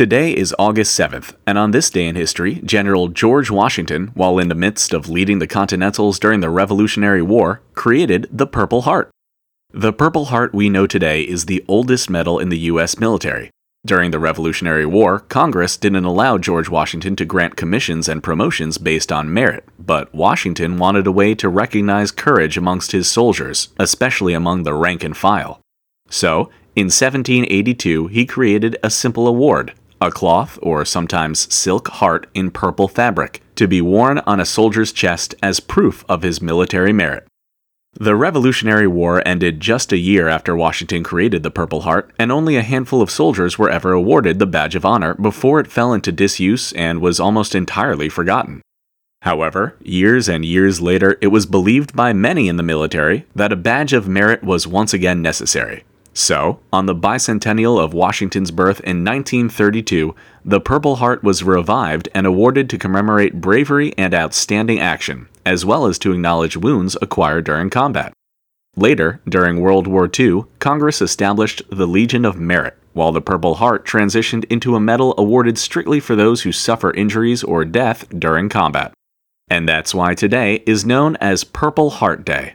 Today is August 7th, and on this day in history, General George Washington, while in the midst of leading the Continentals during the Revolutionary War, created the Purple Heart. The Purple Heart we know today is the oldest medal in the U.S. military. During the Revolutionary War, Congress didn't allow George Washington to grant commissions and promotions based on merit, but Washington wanted a way to recognize courage amongst his soldiers, especially among the rank and file. So, in 1782, he created a simple award, a cloth or sometimes silk heart in purple fabric, to be worn on a soldier's chest as proof of his military merit. The Revolutionary War ended just a year after Washington created the Purple Heart, and only a handful of soldiers were ever awarded the Badge of Honor before it fell into disuse and was almost entirely forgotten. However, years and years later, it was believed by many in the military that a badge of merit was once again necessary, so, on the bicentennial of Washington's birth in 1932, the Purple Heart was revived and awarded to commemorate bravery and outstanding action, as well as to acknowledge wounds acquired during combat. Later, during World War II, Congress established the Legion of Merit, while the Purple Heart transitioned into a medal awarded strictly for those who suffer injuries or death during combat. And that's why today is known as Purple Heart Day.